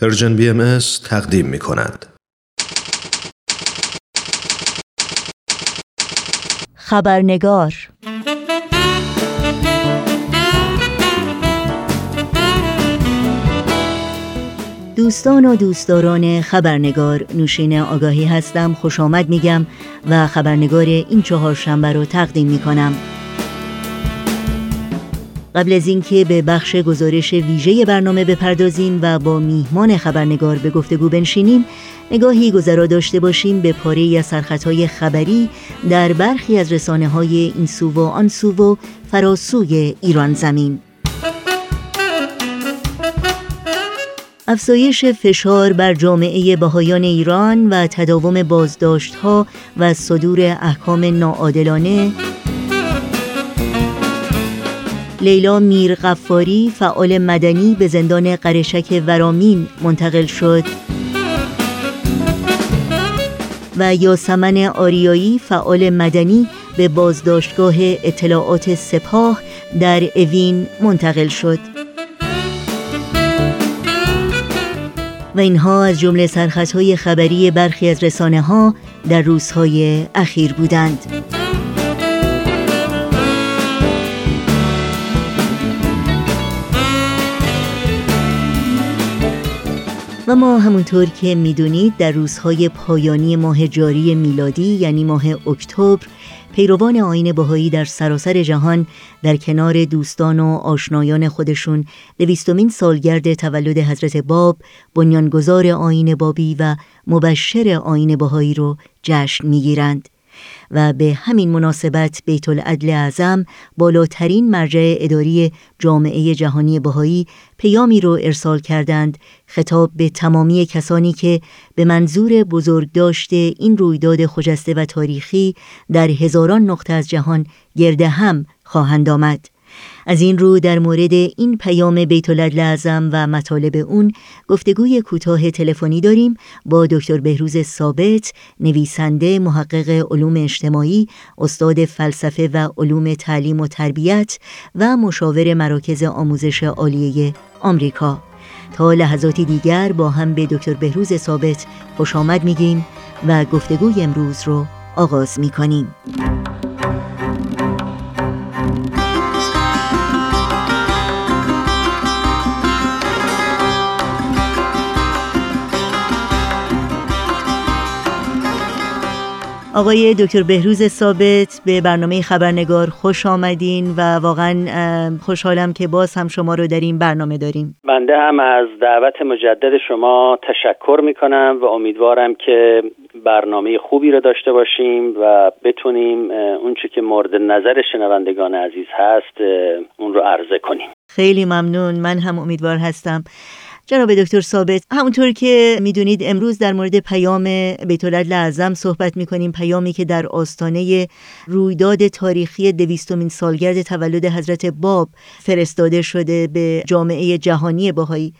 پرژن بی ام تقدیم می کند. خبرنگار دوستان و دوستداران خبرنگار نوشین آگاهی هستم خوش آمد میگم و خبرنگار این چهار شنبه رو تقدیم می کنم. قبل از اینکه به بخش گزارش ویژه برنامه بپردازیم و با میهمان خبرنگار به گفتگو بنشینیم نگاهی گذرا داشته باشیم به پاره از سرخطهای خبری در برخی از رسانه های این سو و آن سو و فراسوی ایران زمین. افزایش فشار بر جامعه بهایان ایران و تداوم بازداشتها و صدور احکام ناعادلانه لیلا میر غفاری فعال مدنی به زندان قرشک ورامین منتقل شد. و یاسمن آریایی فعال مدنی به بازداشتگاه اطلاعات سپاه در اوین منتقل شد. و اینها از جمله سرخطهای خبری برخی از رسانه ها در روزهای اخیر بودند. و ما همونطور که می‌دونید در روزهای پایانی ماه جاری میلادی یعنی ماه اکتبر پیروان آین بهایی در سراسر جهان در کنار دوستان و آشنایان خودشون دویستمین سالگرد تولد حضرت باب بنیانگذار آین بابی و مبشر آین بهایی رو جشن می‌گیرند. و به همین مناسبت بیت العدل اعظم بالاترین مرجع اداری جامعه جهانی بهایی پیامی رو ارسال کردند خطاب به تمامی کسانی که به منظور بزرگ داشته این رویداد خجسته و تاریخی در هزاران نقطه از جهان گرده هم خواهند آمد. از این رو در مورد این پیام بیت اعظم و مطالب اون گفتگوی کوتاه تلفنی داریم با دکتر بهروز ثابت نویسنده محقق علوم اجتماعی استاد فلسفه و علوم تعلیم و تربیت و مشاور مراکز آموزش عالیه آمریکا. تا لحظاتی دیگر با هم به دکتر بهروز ثابت خوش آمد میگیم و گفتگوی امروز رو آغاز می‌کنیم. آقای دکتر بهروز ثابت به برنامه خبرنگار خوش آمدین و واقعا خوشحالم که باز هم شما رو در این برنامه داریم. بنده هم از دعوت مجدد شما تشکر می کنم و امیدوارم که برنامه خوبی رو داشته باشیم و بتونیم اونچه که مورد نظر شنوندگان عزیز هست اون رو عرضه کنیم. خیلی ممنون. من هم امیدوار هستم. جناب دکتر ثابت همونطور که می‌دونید امروز در مورد پیام بیت اعظم صحبت می‌کنیم. پیامی که در آستانه رویداد تاریخی دویستمین سالگرد تولد حضرت باب فرستاده شده به جامعه جهانی باهایی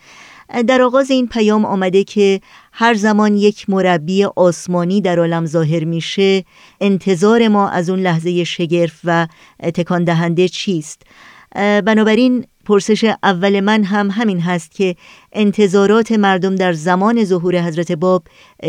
در آغاز این پیام آمده که هر زمان یک مربی آسمانی در عالم ظاهر میشه انتظار ما از اون لحظه شگرف و تکان دهنده چیست؟ بنابراین پرسش اول من هم همین هست که انتظارات مردم در زمان ظهور حضرت باب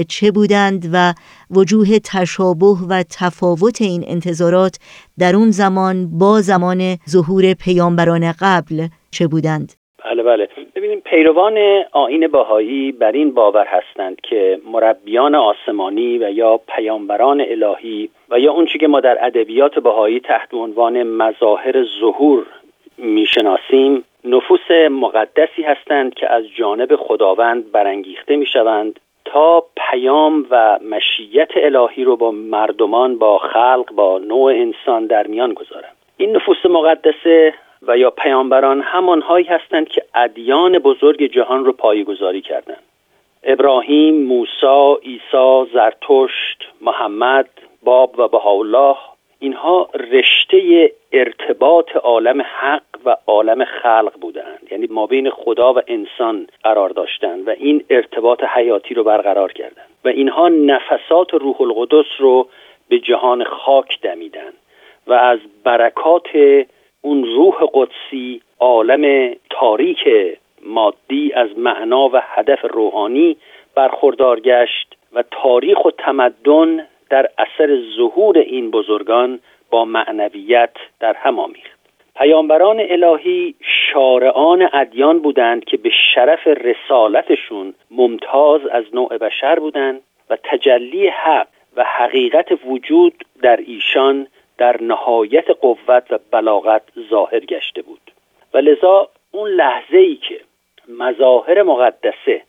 چه بودند و وجوه تشابه و تفاوت این انتظارات در اون زمان با زمان ظهور پیامبران قبل چه بودند؟ بله بله. ببینیم پیروان آین باهایی بر این باور هستند که مربیان آسمانی و یا پیامبران الهی و یا اونچه که ما در ادبیات باهایی تحت عنوان مظاهر ظهور می‌شناسیم. نفوس مقدسی هستند که از جانب خداوند برانگیخته می‌شوند تا پیام و مشیت الهی رو با مردمان با خلق با نوع انسان در میان گذارند این نفوس مقدسه و یا پیامبران همانهایی هستند که ادیان بزرگ جهان رو پایگذاری کردند ابراهیم، موسی، عیسی، زرتشت، محمد، باب و بهاءالله اینها رشته ارتباط عالم حق و عالم خلق بودند. یعنی ما بین خدا و انسان قرار داشتند و این ارتباط حیاتی رو برقرار کردند. و اینها نفسات روح القدس رو به جهان خاک دمیدند و از برکات اون روح قدسی عالم تاریک مادی از معنا و هدف روحانی برخوردار گشت و تاریخ و تمدن در اثر ظهور این بزرگان با معنویت در هم آمیخت. پیامبران الهی شارعان ادیان بودند که به شرف رسالتشون ممتاز از نوع بشر بودند و تجلی حق و حقیقت وجود در ایشان در نهایت قوت و بلاغت ظاهر گشته بود. و لذا اون لحظه ای که مظاهر مقدسه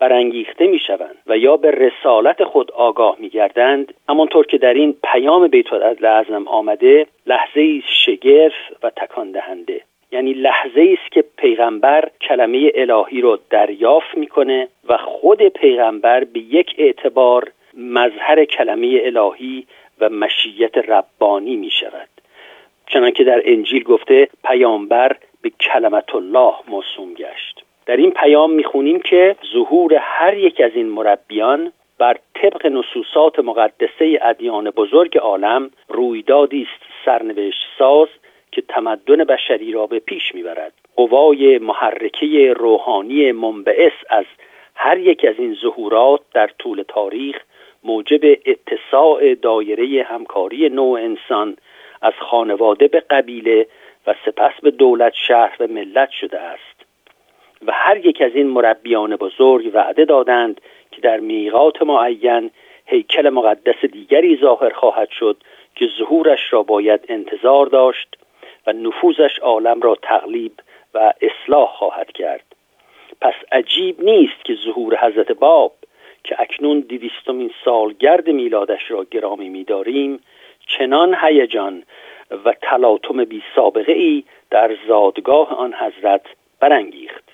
برانگیخته می شوند و یا به رسالت خود آگاه می گردند همانطور که در این پیام بیت اعظم آمده لحظه شگرف و تکان دهنده یعنی لحظه است که پیغمبر کلمه الهی رو دریافت می‌کنه و خود پیغمبر به یک اعتبار مظهر کلمه الهی و مشیت ربانی می شود چنانکه در انجیل گفته پیامبر به کلمت الله موسوم گشت. در این پیام می‌خونیم که ظهور هر یک از این مربیان بر طبق نصوصات مقدسه ادیان بزرگ عالم رویدادی است سرنوشت ساز که تمدن بشری را به پیش می‌برد. قوای محرکه روحانی منبعث از هر یک از این ظهورات در طول تاریخ موجب اتساع دایره همکاری نوع انسان از خانواده به قبیله و سپس به دولت شهر و ملت شده است. و هر یک از این مربیان بزرگ وعده دادند که در میقات معین هیکل مقدس دیگری ظاهر خواهد شد که ظهورش را باید انتظار داشت و نفوذش عالم را تقلیب و اصلاح خواهد کرد. پس عجیب نیست که ظهور حضرت باب که اکنون دیویستمین سالگرد میلادش را گرامی میداریم چنان هیجان و تلاطم بی سابقه ای در زادگاه آن حضرت برانگیخت.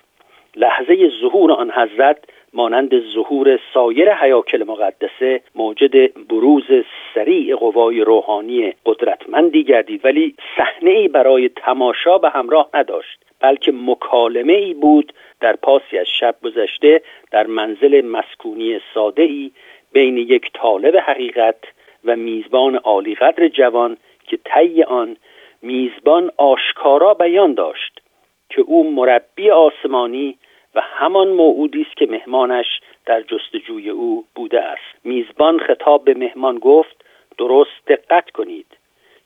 لحظه ظهور آن حضرت مانند ظهور سایر حیاکل مقدسه موجد بروز سریع قوای روحانی قدرتمندی گردید ولی صحنه ای برای تماشا به همراه نداشت بلکه مکالمه ای بود در پاسی از شب گذشته در منزل مسکونی ساده ای بین یک طالب حقیقت و میزبان عالی قدر جوان که طی آن میزبان آشکارا بیان داشت. که او مربی آسمانی و همان موعودی است که مهمانش در جستجوی او بوده است. میزبان خطاب به مهمان گفت درست دقت کنید.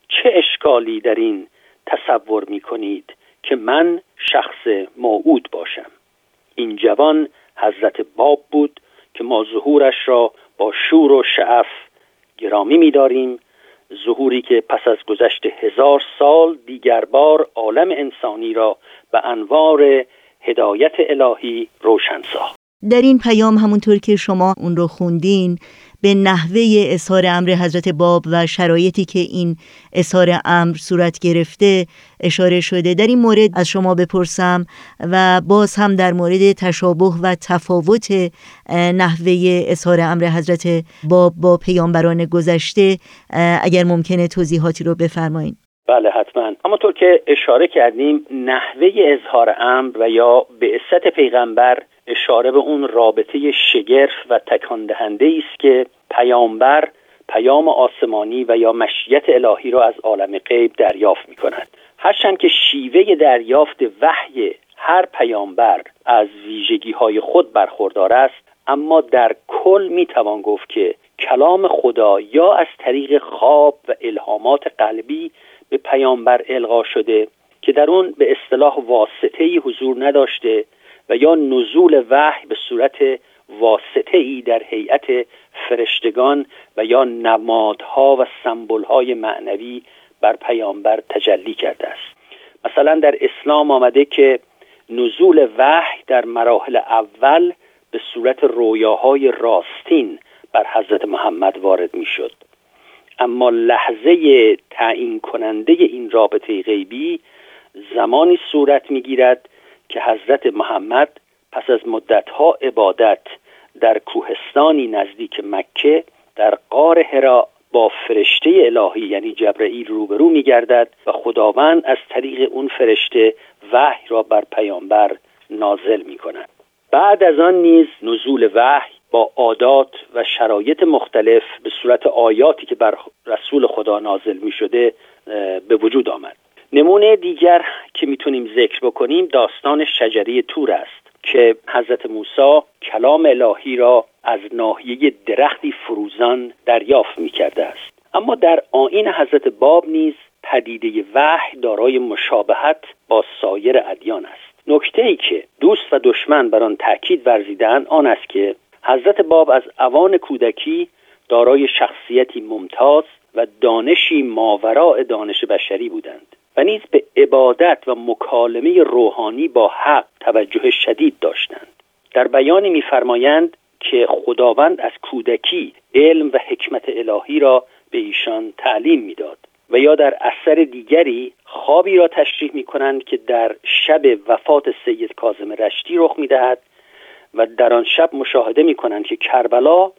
چه اشکالی در این تصور می کنید که من شخص موعود باشم؟ این جوان حضرت باب بود که ما ظهورش را با شور و شعف گرامی می‌داریم ظهوری که پس از گذشت هزار سال دیگر بار عالم انسانی را به انوار هدایت الهی روشن ساخت. در این پیام همونطور که شما اون رو خوندین به نحوه اظهار امر حضرت باب و شرایطی که این اظهار امر صورت گرفته اشاره شده. در این مورد از شما بپرسم و باز هم در مورد تشابه و تفاوت نحوه اظهار امر حضرت باب با پیامبران گذشته اگر ممکنه توضیحاتی رو بفرمایید بله حتما. همونطور که اشاره کردیم نحوه اظهار امر و یا بعثت پیغمبر اشاره به اون رابطه شگرف و تکان دهنده است که پیامبر پیام آسمانی و یا مشیت الهی را از عالم غیب دریافت می کند هرچند که شیوه دریافت وحی هر پیامبر از ویژگی های خود برخوردار است اما در کل می توان گفت که کلام خدا یا از طریق خواب و الهامات قلبی به پیامبر القا شده که در اون به اصطلاح واسطه ای حضور نداشته و یا نزول وحی به صورت واسطه ای در هیئت فرشتگان و یا نمادها و سمبولهای معنوی بر پیامبر تجلی کرده است. مثلا در اسلام آمده که نزول وحی در مراحل اول به صورت رویاهای راستین بر حضرت محمد وارد می شد اما لحظه تعیین کننده این رابطه غیبی زمانی صورت می گیرد که حضرت محمد پس از مدتها عبادت در کوهستانی نزدیک مکه در قار هرا با فرشته الهی یعنی جبرئیل روبرو می گردد و خداوند از طریق اون فرشته وحی را بر پیامبر نازل می کند بعد از آن نیز نزول وحی با عادات و شرایط مختلف به صورت آیاتی که بر رسول خدا نازل می شده به وجود آمد. نمونه دیگر که می‌تونیم ذکر بکنیم داستان شجری تور است که حضرت موسی کلام الهی را از ناحیه درختی فروزان دریافت می کرده است. اما در آین حضرت باب نیز پدیده وحی دارای مشابهت با سایر ادیان است. نکته ای که دوست و دشمن بر آن تاکید ورزیدن آن است که حضرت باب از اوان کودکی دارای شخصیتی ممتاز و دانشی ماوراء دانش بشری بودند و نیز به عبادت و مکالمه روحانی با حق توجه شدید داشتند. در بیانی میفرمایند که خداوند از کودکی علم و حکمت الهی را به ایشان تعلیم می‌داد و یا در اثر دیگری خوابی را تشریح می کنند که در شب وفات سید کاظم رشتی رخ می دهد و در آن شب مشاهده می کنند که کربلا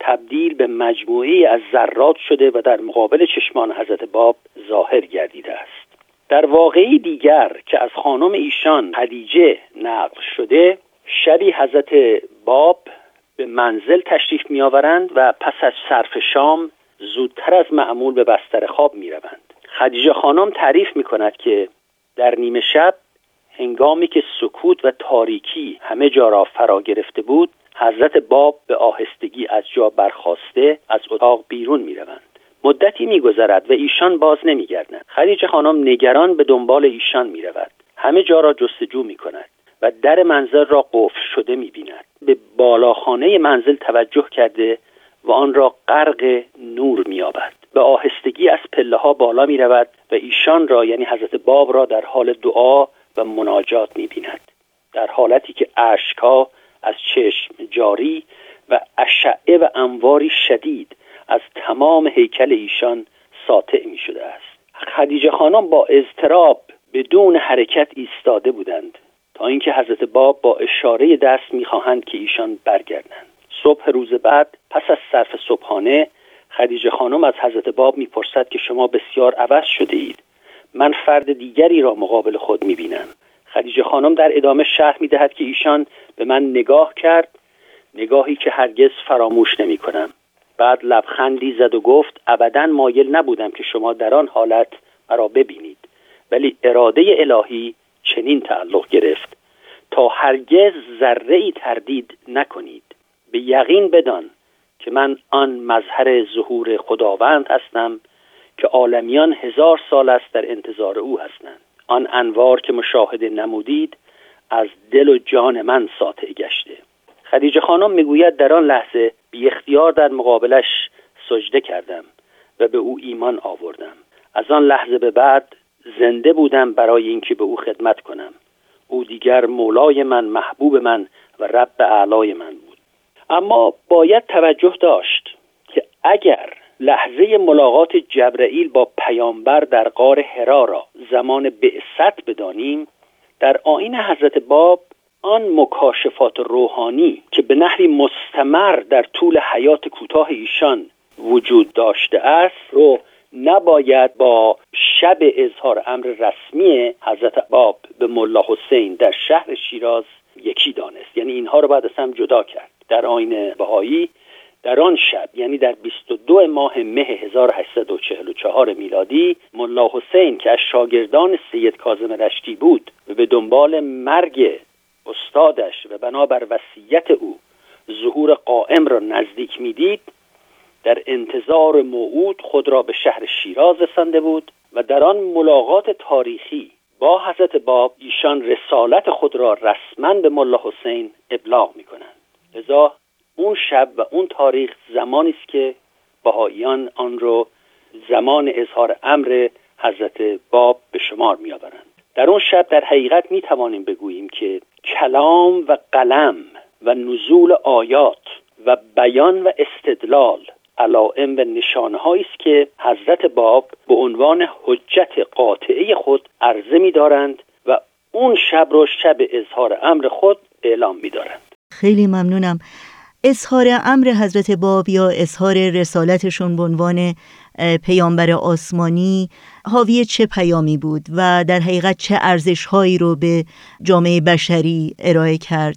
تبدیل به مجموعی از ذرات شده و در مقابل چشمان حضرت باب ظاهر گردیده است در واقعی دیگر که از خانم ایشان خدیجه نقل شده شبی حضرت باب به منزل تشریف میآورند و پس از صرف شام زودتر از معمول به بستر خواب می روند. خدیجه خانم تعریف می کند که در نیمه شب هنگامی که سکوت و تاریکی همه جا را فرا گرفته بود حضرت باب به آهستگی از جا برخواسته از اتاق بیرون می روند. مدتی میگذرد و ایشان باز نمیگردند. خدیجه خانم نگران به دنبال ایشان می رود همه جا را جستجو می کند و در منزل را قفل شده می بیند به بالاخانه منزل توجه کرده و آن را غرق نور مییابد. به آهستگی از پله ها بالا می رود و ایشان را یعنی حضرت باب را در حال دعا و مناجات می بیند در حالتی که اشکها از چشم جاری و اشعه و انواری شدید از تمام هیکل ایشان ساطع می شده است. خدیجه خانم با اضطراب بدون حرکت ایستاده بودند تا اینکه حضرت باب با اشاره دست می‌خواهند که ایشان برگردند. صبح روز بعد پس از صرف صبحانه خدیجه خانم از حضرت باب می‌پرسد که شما بسیار عوض شده اید. من فرد دیگری را مقابل خود می‌بینم. خدیجه خانم در ادامه شرح می‌دهد که ایشان به من نگاه کرد نگاهی که هرگز فراموش نمی کنم بعد لبخندی زد و گفت ابدا مایل نبودم که شما در آن حالت مرا ببینید. ولی اراده الهی چنین تعلق گرفت. تا هرگز ذره ای تردید نکنید. به یقین بدان که من آن مظهر ظهور خداوند هستم که عالمیان هزار سال است در انتظار او هستند. آن انوار که مشاهده نمودید از دل و جان من ساطع گشته. خدیجه خانم می‌گوید در آن لحظه بی اختیار در مقابلش سجده کردم و به او ایمان آوردم. از آن لحظه به بعد زنده بودم برای اینکه به او خدمت کنم. او دیگر مولای من محبوب من و رب اعلای من بود. اما باید توجه داشت که اگر لحظه ملاقات جبرئیل با پیامبر در غار هرا را زمان بعثت بدانیم در آین حضرت باب آن مکاشفات روحانی که به نحوی مستمر در طول حیات کوتاه ایشان وجود داشته است رو نباید با شب اظهار امر رسمی حضرت باب به ملا حسین در شهر شیراز یکی دانست. یعنی اینها رو باید از هم جدا کرد. در آین بهایی در آن شب یعنی در 22 ماه مه 1844 میلادی ملا حسین که از شاگردان سید کاظم رشتی بود و به دنبال مرگ استادش و بنابر وصیت او ظهور قائم را نزدیک می‌دید در انتظار موعود خود را به شهر شیراز رسانده بود و در آن ملاقات تاریخی با حضرت باب ایشان رسالت خود را رسما به ملا حسین ابلاغ می کنند لذا اون شب و اون تاریخ زمانی است که بهاییان آن رو زمان اظهار امر حضرت باب به شمار می آورند در اون شب در حقیقت می توانیم بگوییم که کلام و قلم و نزول آیات و بیان و استدلال علائم و نشانهایی است که حضرت باب به عنوان حجت قاطعه خود عرضه می دارند و اون شب رو شب اظهار امر خود اعلام می دارند خیلی ممنونم. اظهار امر حضرت باب یا اظهار رسالتشون به عنوان پیامبر آسمانی حاوی چه پیامی بود و در حقیقت چه ارزشهایی رو به جامعه بشری ارائه کرد.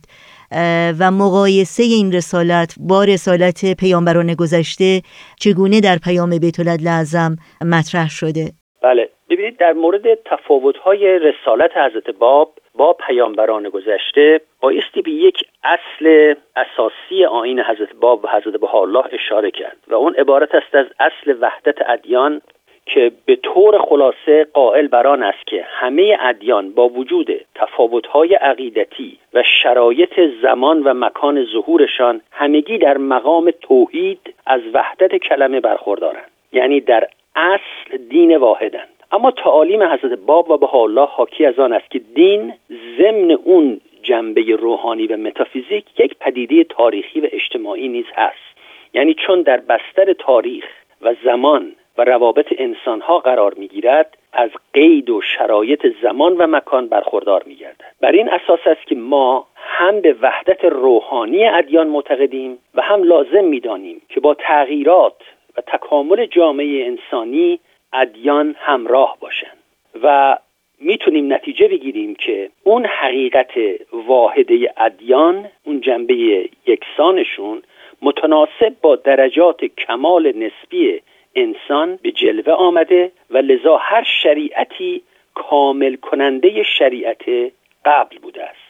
و مقایسه این رسالت با رسالت پیامبران گذشته چگونه در پیام بیت لعظم مطرح شده؟ بله. ببینید در مورد تفاوت‌های رسالت حضرت باب با پیامبران گذشته بایستی به یک اصل اساسی آین حضرت باب و حضرت الله اشاره کرد و اون عبارت است از اصل وحدت ادیان که به طور خلاصه قائل بران است که همه ادیان با وجود تفاوت‌های عقیدتی و شرایط زمان و مکان ظهورشان همگی در مقام توحید از وحدت کلمه برخوردارند. یعنی در اصل دین واحدند اما تعالیم حضرت باب و به الله حاکی از آن است که دین ضمن اون جنبه روحانی و متافیزیک یک پدیده تاریخی و اجتماعی نیز هست. یعنی چون در بستر تاریخ و زمان و روابط انسانها قرار می‌گیرد از قید و شرایط زمان و مکان برخوردار میگردد. بر این اساس است که ما هم به وحدت روحانی ادیان معتقدیم و هم لازم می‌دانیم که با تغییرات و تکامل جامعه انسانی ادیان همراه باشند و می‌تونیم نتیجه بگیریم که اون حقیقت واحده ادیان اون جنبه یکسانشون متناسب با درجات کمال نسبی انسان به جلوه آمده و لذا هر شریعتی کامل کننده شریعت قبل بوده است.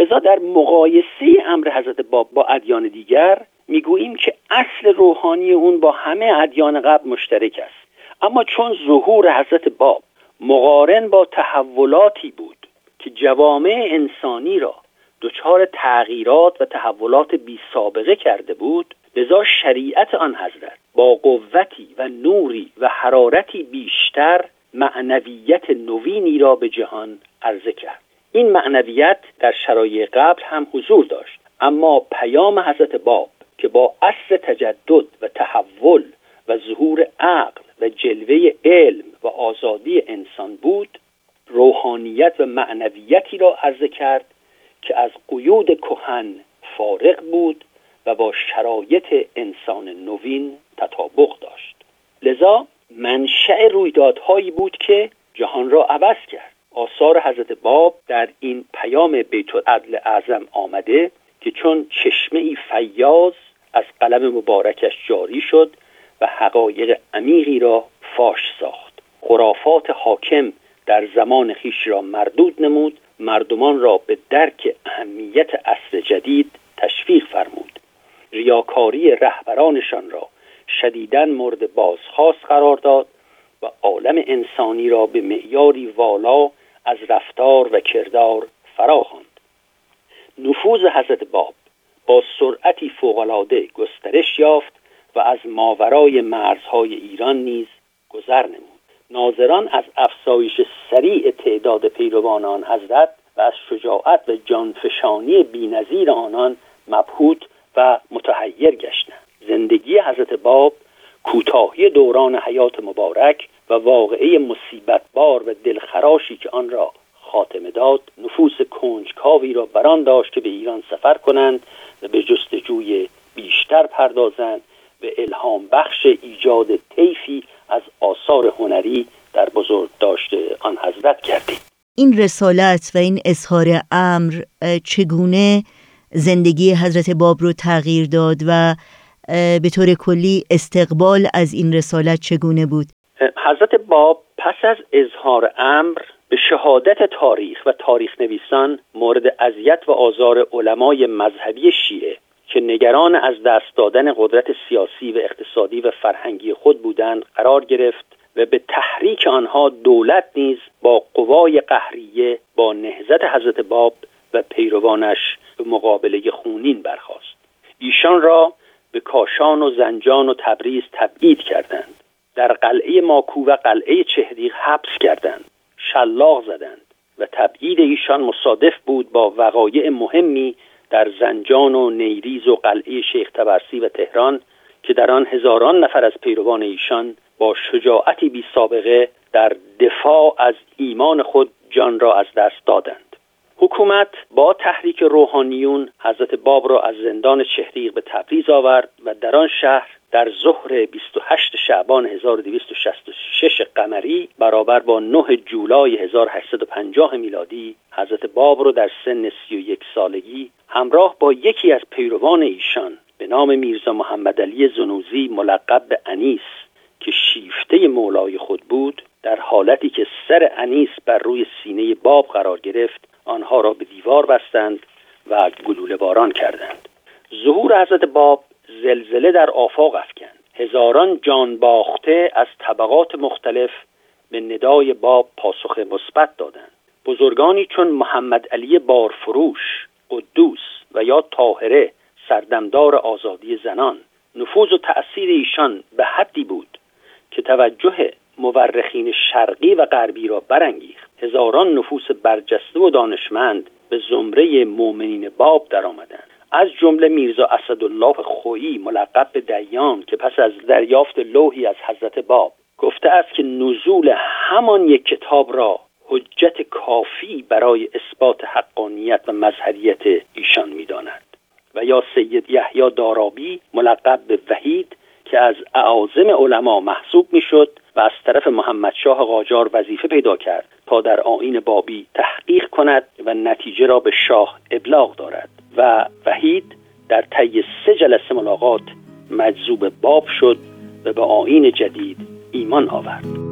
لذا در مقایسه امر حضرت باب با ادیان دیگر می‌گوییم که اصل روحانی اون با همه ادیان قبل مشترک است. اما چون ظهور حضرت باب مقارن با تحولاتی بود که جوامع انسانی را دچار تغییرات و تحولات بی سابقه کرده بود لذا شریعت آن حضرت با قوتی و نوری و حرارتی بیشتر معنویت نوینی را به جهان عرضه کرد. این معنویت در شرایع قبل هم حضور داشت اما پیام حضرت باب که با اصل تجدد و تحول و ظهور عقل و جلوه علم و آزادی انسان بود روحانیت و معنویتی را عرضه کرد که از قیود کهن فارغ بود و با شرایط انسان نوین تطابق داشت. لذا منشأ رویدادهایی بود که جهان را عوض کرد. آثار حضرت باب در این پیام بیت العدل اعظم آمده که چون چشمه ای فیاض از قلم مبارکش جاری شد و حقایق عمیقی را فاش ساخت. خرافات حاکم در زمان خیش را مردود نمود مردمان را به درک اهمیت عصر جدید تشویق فرمود. ریاکاری رهبرانشان را شدیدن مورد بازخواست قرار داد و عالم انسانی را به معیاری والا از رفتار و کردار فرا خواند نفوذ حضرت باب با سرعتی فوقالعاده گسترش یافت و از ماورای مرزهای ایران نیز گذر نمود. ناظران از افزایش سریع تعداد پیروان آن حضرت و از شجاعت و جانفشانی بینظیر آنان مبهوت و متحیر گشتند. زندگی حضرت باب کوتاهی دوران حیات مبارک و واقعه مصیبت بار و دلخراشی که آن را خاتمه داد نفوس کنجکاوی را بران داشت که به ایران سفر کنند و به جستجوی بیشتر پردازند و الهام بخش ایجاد طیفی از آثار هنری در بزرگ داشته آن حضرت کردیم. این رسالت و این اظهار امر چگونه زندگی حضرت باب رو تغییر داد و به طور کلی استقبال از این رسالت چگونه بود؟ حضرت باب پس از اظهار امر به شهادت تاریخ و تاریخ نویسان مورد اذیت و آزار علمای مذهبی شیعه که نگران از دست دادن قدرت سیاسی و اقتصادی و فرهنگی خود بودند قرار گرفت و به تحریک آنها دولت نیز با قوای قهریه با نهزت حضرت باب و پیروانش به مقابله خونین برخاست. ایشان را به کاشان و زنجان و تبریز تبعید کردند. در قلعه ماکو و قلعه چهدیق حبس کردند شلاق زدند و تبعید ایشان مصادف بود با وقایع مهمی در زنجان و نیریز و قلعه شیخ تبرسی و تهران که در آن هزاران نفر از پیروان ایشان با شجاعتی بی سابقه در دفاع از ایمان خود جان را از دست دادند. حکومت با تحریک روحانیون حضرت باب را از زندان چهریق به تبریز آورد و در آن شهر در ظهر 28 شعبان 1266 قمری برابر با 9 جولای 1850 میلادی حضرت باب را در سن 31 سالگی همراه با یکی از پیروان ایشان به نام میرزا محمد علی زنوزی ملقب به انیس که شیفته مولای خود بود در حالتی که سر انیس بر روی سینه باب قرار گرفت آنها را به دیوار بستند و گلوله باران کردند. ظهور حضرت باب زلزله در آفاق افکند. هزاران جان باخته از طبقات مختلف به ندای باب پاسخ مثبت دادند. بزرگانی چون محمد علی بارفروش قدوس و یا طاهره سردمدار آزادی زنان نفوذ و تأثیر ایشان به حدی بود که توجه مورخین شرقی و غربی را برانگیخت. هزاران نفوس برجسته و دانشمند به زمره مؤمنین باب درآمدند. از جمله میرزا اسدالله خویی ملقب به دیان که پس از دریافت لوحی از حضرت باب گفته است که نزول همان یک کتاب را حجت کافی برای اثبات حقانیت و مظهریت ایشان می‌داند. و یا سید یحیی دارابی ملقب به وحید که از اعاظم علما محسوب می‌شد و از طرف محمد شاه قاجار وظیفه پیدا کرد تا در آین بابی تحقیق کند و نتیجه را به شاه ابلاغ دارد و وحید در طی سه جلسه ملاقات مجذوب باب شد و به آین جدید ایمان آورد.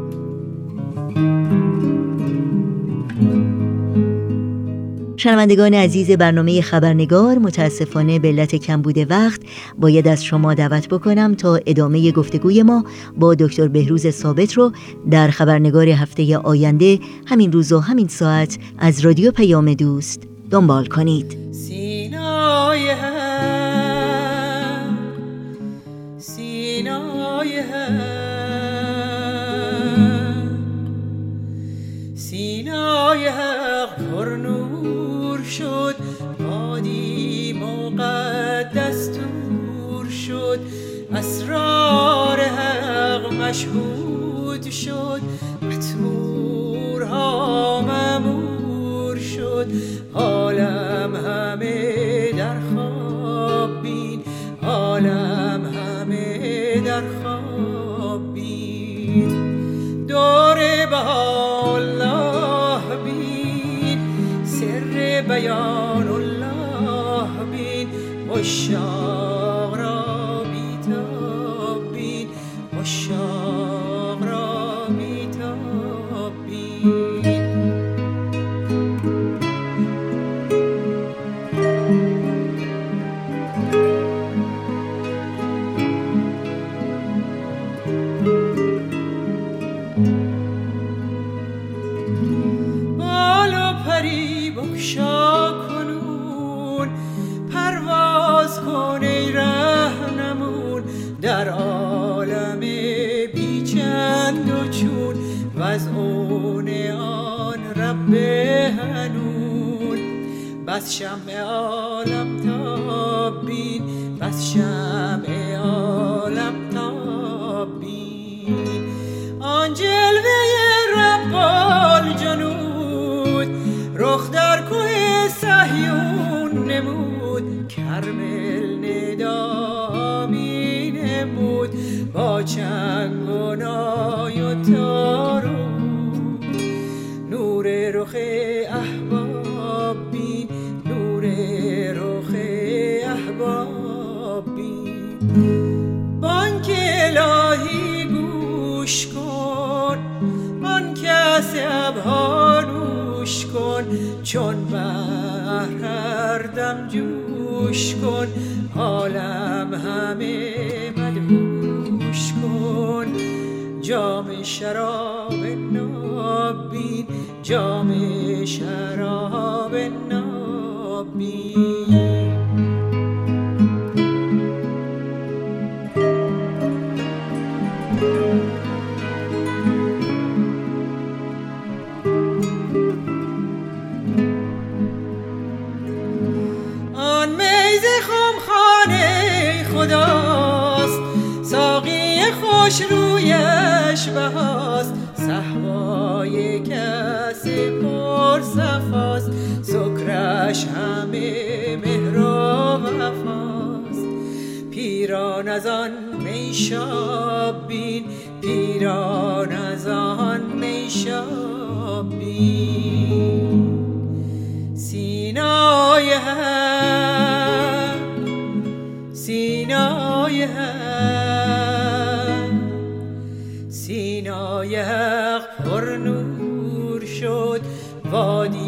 شنوندگان عزیز برنامه خبرنگار متاسفانه به علت کمبود وقت باید از شما دعوت بکنم تا ادامه گفتگوی ما با دکتر بهروز ثابت رو در خبرنگار هفته آینده همین روز و همین ساعت از رادیو پیام دوست. دنبال کنید. مشهود شد مطمورها ممور شد. عالم همه در خواب بین عالم همه در خواب بین. دور بیان الله بین. مشاق را بیتابین مشاق بس شمع عالم تابین آن جلوه ربال جنود رخ در کوه سهیون نمود. کرمل ندامی نمود با چنگ چون بهر هر دم جوش کن عالم همه مدهوش کن. جام شراب نابین جام شراب نابین خوش رویش بهاست. صحوای کس پر صفاست. سکرش همه مهر و وفاست. پیران از آن میشاب بین پیران از آن میشاب بین سینای هم سینای هم. سینای حق پر نور شد وادی